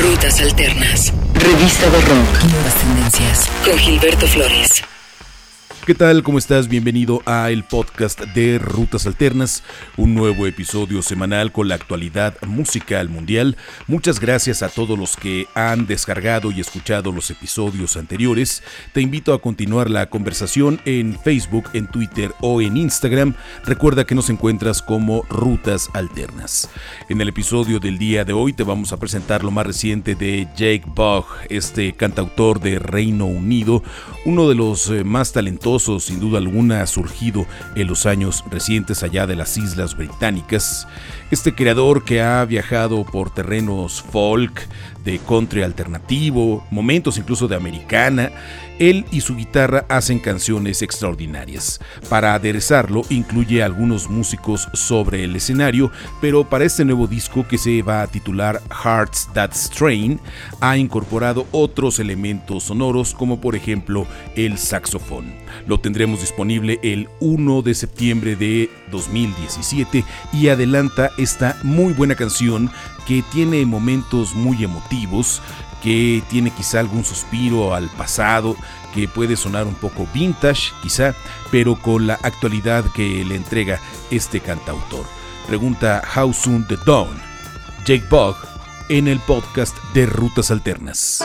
Rutas Alternas. Revista de Rock. Nuevas tendencias. Con Gilberto Flores. ¿Qué tal? ¿Cómo estás? Bienvenido a el podcast de Rutas Alternas, un nuevo episodio semanal con la actualidad musical mundial. Muchas gracias a todos los que han descargado y escuchado los episodios anteriores. Te invito a continuar la conversación en Facebook, en Twitter o en Instagram. Recuerda que nos encuentras como Rutas Alternas. En el episodio del día de hoy te vamos a presentar lo más reciente de Jake Bugg, este cantautor de Reino Unido, uno de los eh, más talentosos sin duda alguna ha surgido en los años recientes allá de las Islas Británicas. Este creador que ha viajado por terrenos folk, de country alternativo, momentos incluso de americana, él y su guitarra hacen canciones extraordinarias. Para aderezarlo incluye algunos músicos sobre el escenario, pero para este nuevo disco que se va a titular Hearts That Strain, ha incorporado otros elementos sonoros como por ejemplo el saxofón. Lo tendremos disponible el 1 de septiembre de 2017 y adelanta esta muy buena canción que tiene momentos muy emotivos, que tiene quizá algún suspiro al pasado, que puede sonar un poco vintage quizá, pero con la actualidad que le entrega este cantautor. Pregunta How Soon the Dawn, Jake Bugg, en el podcast de Rutas Alternas.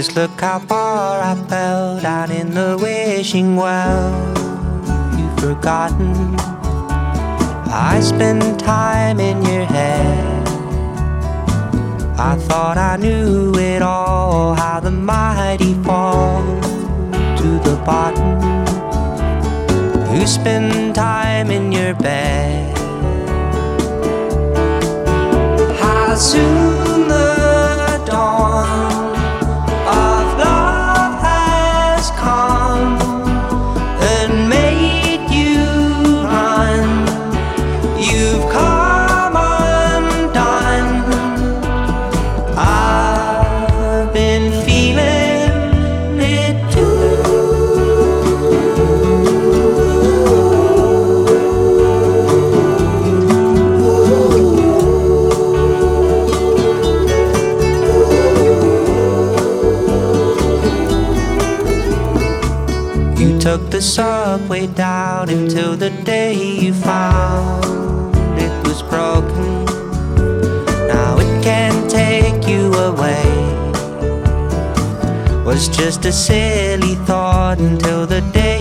Just look how far I fell down in the wishing well. You've forgotten. I spend time in your head. I thought I knew it all, how the mighty fall to the bottom. You spend time in your bed. How soon the dawn subway down until the day you found it was broken. Now it can't take you away. Was just a silly thought until the day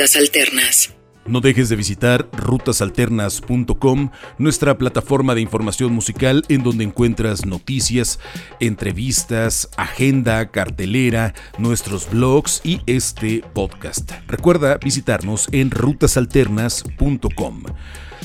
Alternas. No dejes de visitar rutasalternas.com, nuestra plataforma de información musical en donde encuentras noticias, entrevistas, agenda, cartelera, nuestros blogs y este podcast. Recuerda visitarnos en rutasalternas.com.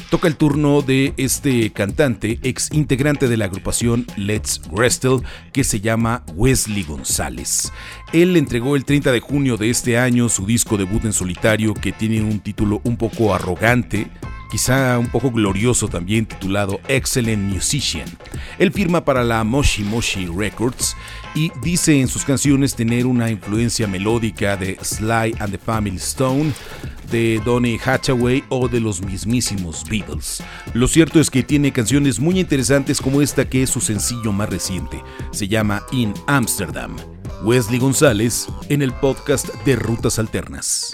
Toca el turno de este cantante, ex integrante de la agrupación Let's Wrestle, que se llama Wesley González. Él entregó el 30 de junio de este año su disco debut en solitario, que tiene un título un poco arrogante, quizá un poco glorioso también titulado Excellent Musician. Él firma para la Moshi Moshi Records y dice en sus canciones tener una influencia melódica de Sly and the Family Stone, de Donny Hathaway o de los mismísimos Beatles. Lo cierto es que tiene canciones muy interesantes como esta que es su sencillo más reciente. Se llama In Amsterdam. Wesley González en el podcast de Rutas Alternas.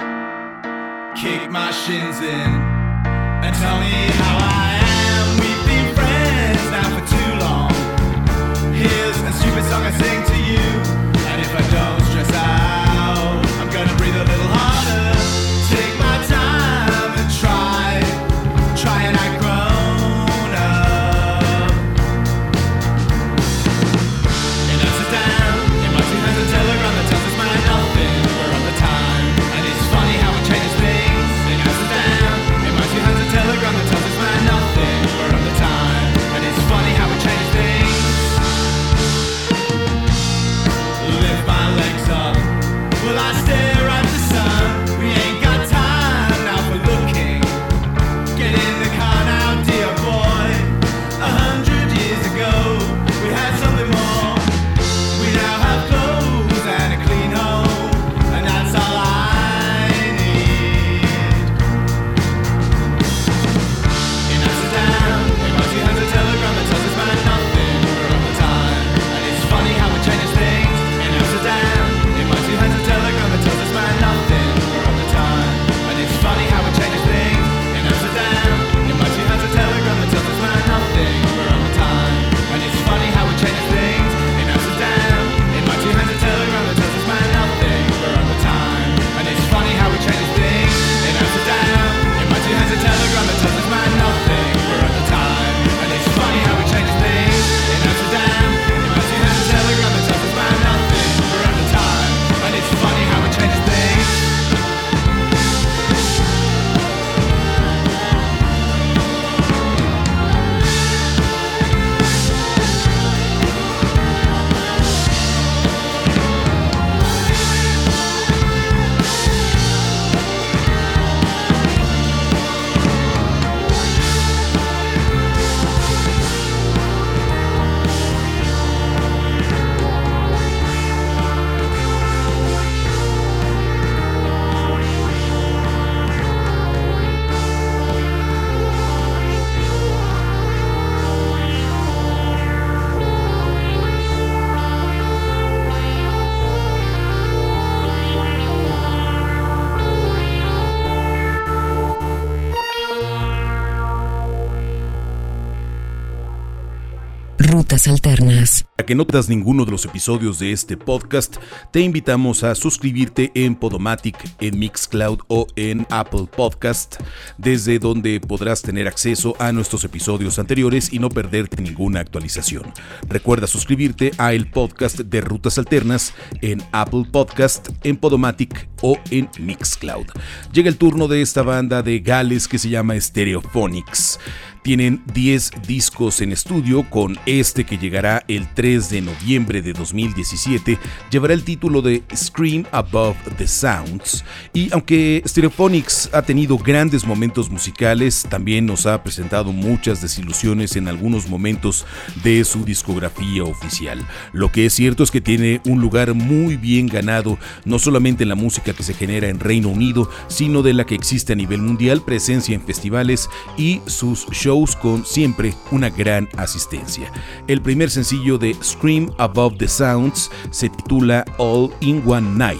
Alternas. Para que no das ninguno de los episodios de este podcast, te invitamos a suscribirte en Podomatic, en Mixcloud o en Apple Podcast, desde donde podrás tener acceso a nuestros episodios anteriores y no perderte ninguna actualización. Recuerda suscribirte a el podcast de Rutas Alternas en Apple Podcast, en Podomatic o en Mixcloud. Llega el turno de esta banda de Gales que se llama Stereophonics. Tienen 10 discos en estudio, con este que llegará el 3 de noviembre de 2017, llevará el título de Scream Above the Sounds. Y aunque Stereophonics ha tenido grandes momentos musicales, también nos ha presentado muchas desilusiones en algunos momentos de su discografía oficial. Lo que es cierto es que tiene un lugar muy bien ganado, no solamente en la música que se genera en Reino Unido, sino de la que existe a nivel mundial, presencia en festivales y sus shows con siempre una gran asistencia. El primer sencillo de Scream Above the Sounds se titula All in One Night.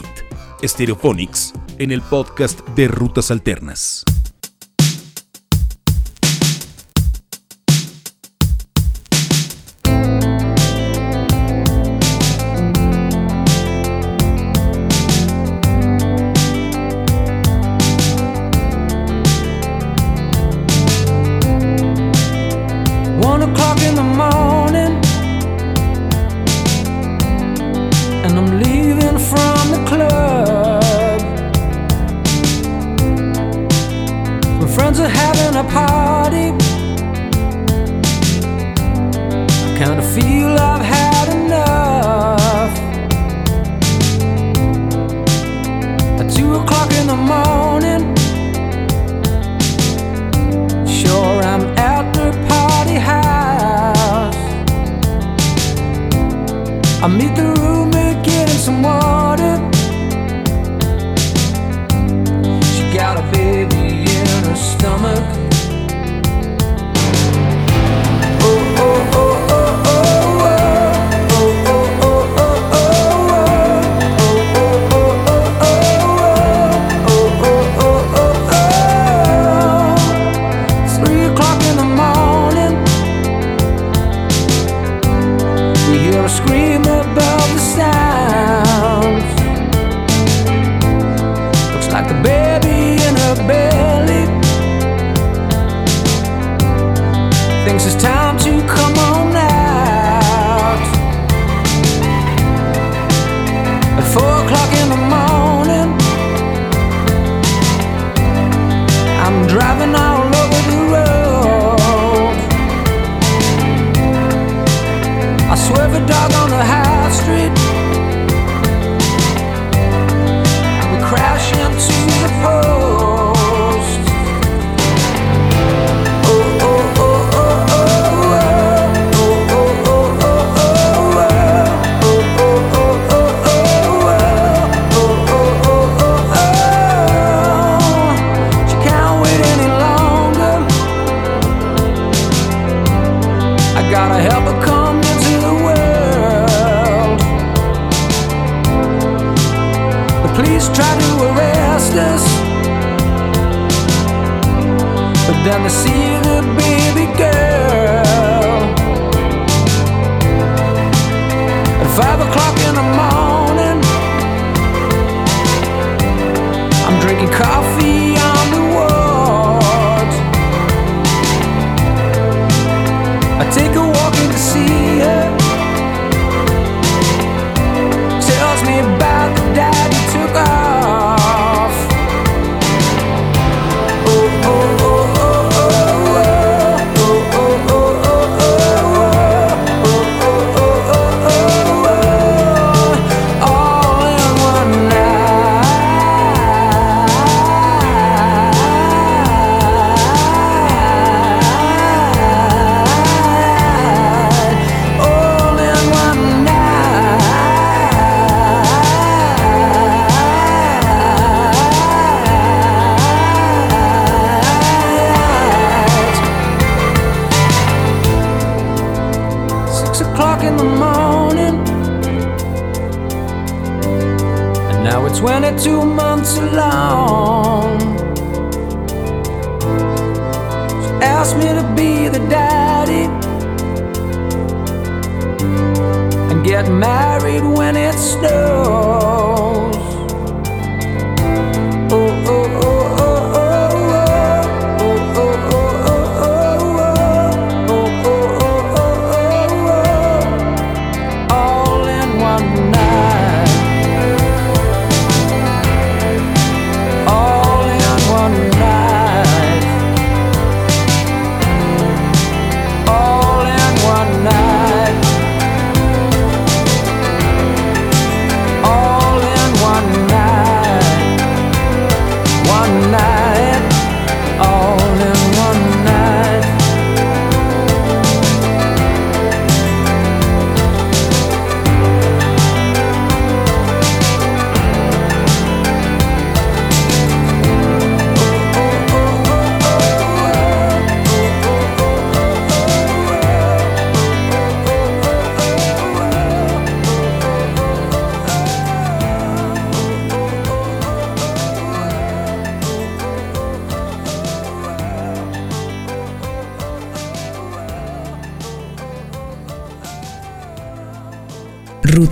Stereophonics en el podcast de Rutas Alternas. party. I kinda feel I've had enough. At two o'clock in the morning, sure I'm at the party house. I meet the roommate getting some water. She got a baby in her stomach Down to see the baby girl. At five o'clock in the morning, I'm drinking coffee on the ward. I take a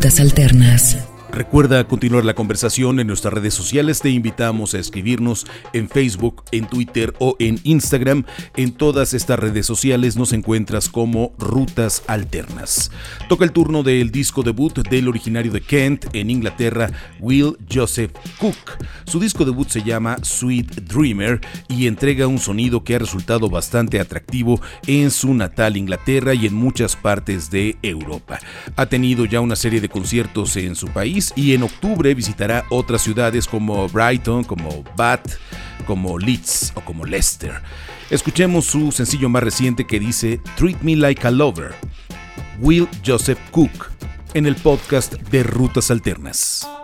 Alternas. Recuerda continuar la conversación en nuestras redes sociales. Te invitamos a escribirnos en Facebook, en Twitter o en Instagram. En todas estas redes sociales nos encuentras como Rutas Alternas. Toca el turno del disco debut del originario de Kent en Inglaterra, Will Joseph Cook. Su disco debut se llama Sweet Dreamer y entrega un sonido que ha resultado bastante atractivo en su natal Inglaterra y en muchas partes de Europa. Ha tenido ya una serie de conciertos en su país y en octubre visitará otras ciudades como Brighton, como Bath, como Leeds o como Leicester. Escuchemos su sencillo más reciente que dice Treat Me Like a Lover. Will Joseph Cook, en el podcast de Rutas Alternas.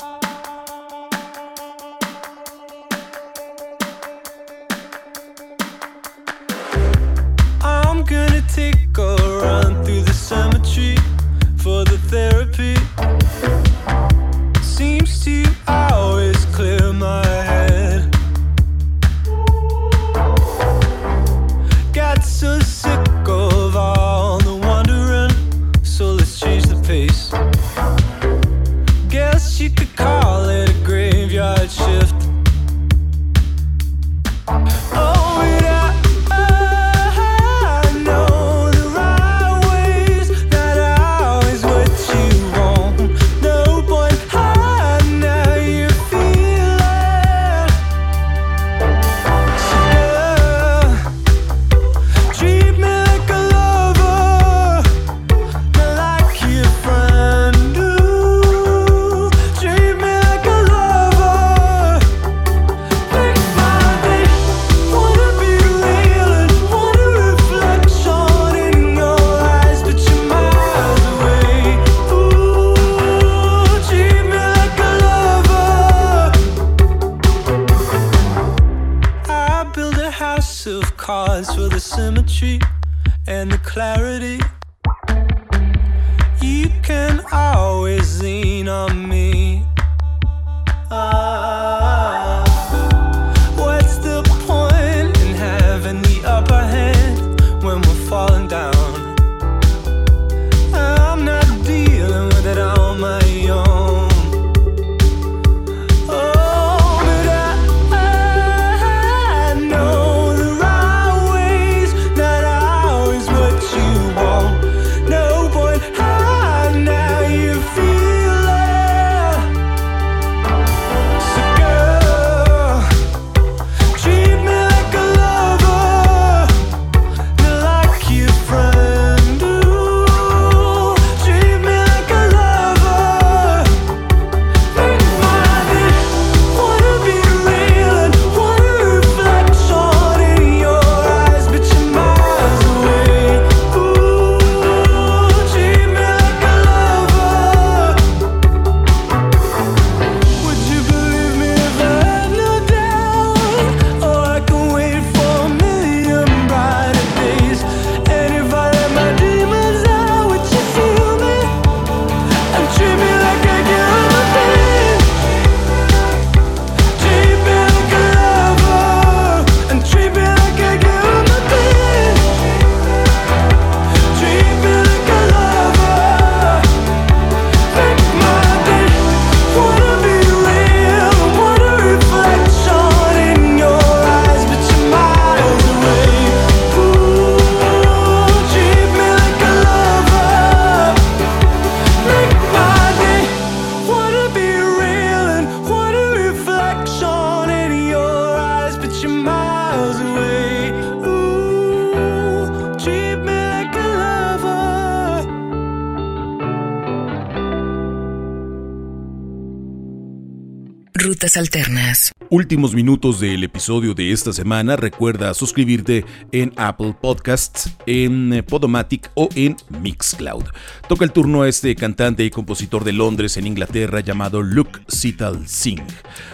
Alternas. Últimos minutos del episodio de esta semana. Recuerda suscribirte en Apple Podcasts, en eh, Podomatic o en Mixcloud. Toca el turno a este cantante y compositor de Londres en Inglaterra llamado Luke Sital Singh.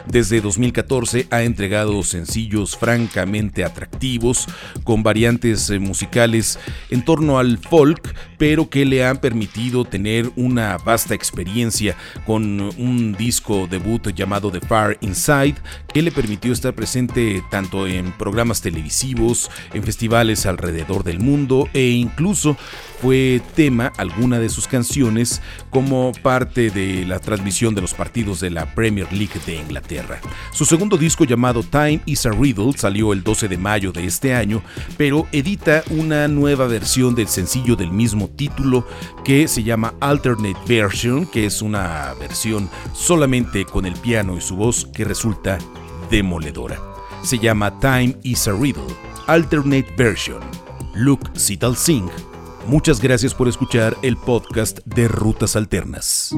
Desde 2014 ha entregado sencillos francamente atractivos con variantes eh, musicales en torno al folk, pero que le han permitido tener una vasta experiencia con un disco debut llamado The Far Inside que le permitió estar presente tanto en programas televisivos, en festivales alrededor del mundo e incluso fue tema alguna de sus canciones como parte de la transmisión de los partidos de la Premier League de Inglaterra. Su segundo disco llamado Time is a Riddle salió el 12 de mayo de este año, pero edita una nueva versión del sencillo del mismo título que se llama Alternate Version, que es una versión solamente con el piano y su voz que resulta demoledora. Se llama Time is a Riddle, Alternate Version. Luke Sital Singh. Muchas gracias por escuchar el podcast de Rutas Alternas.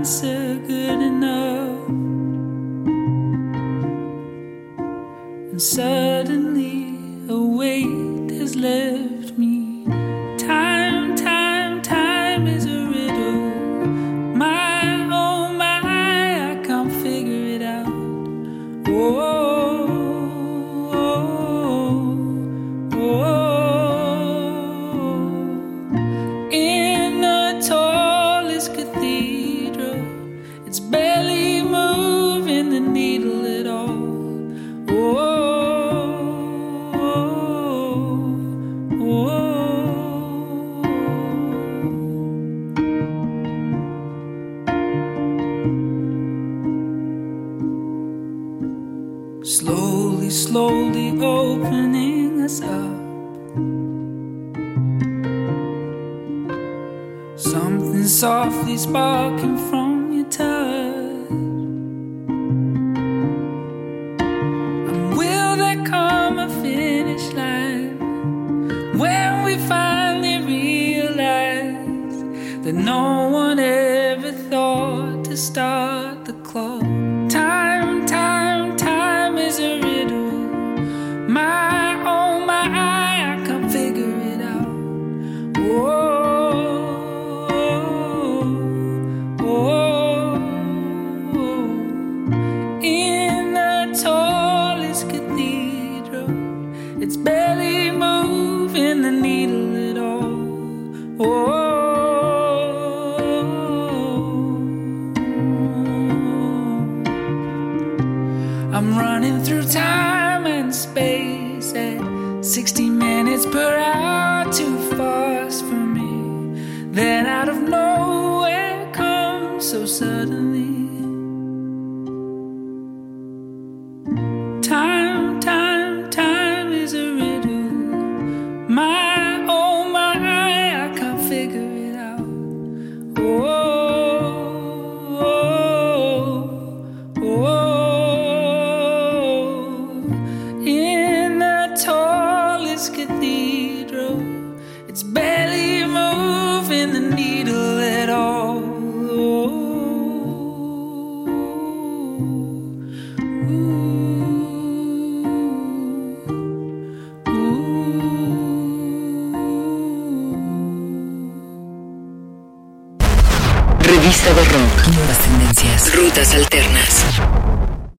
Answer good enough. And suddenly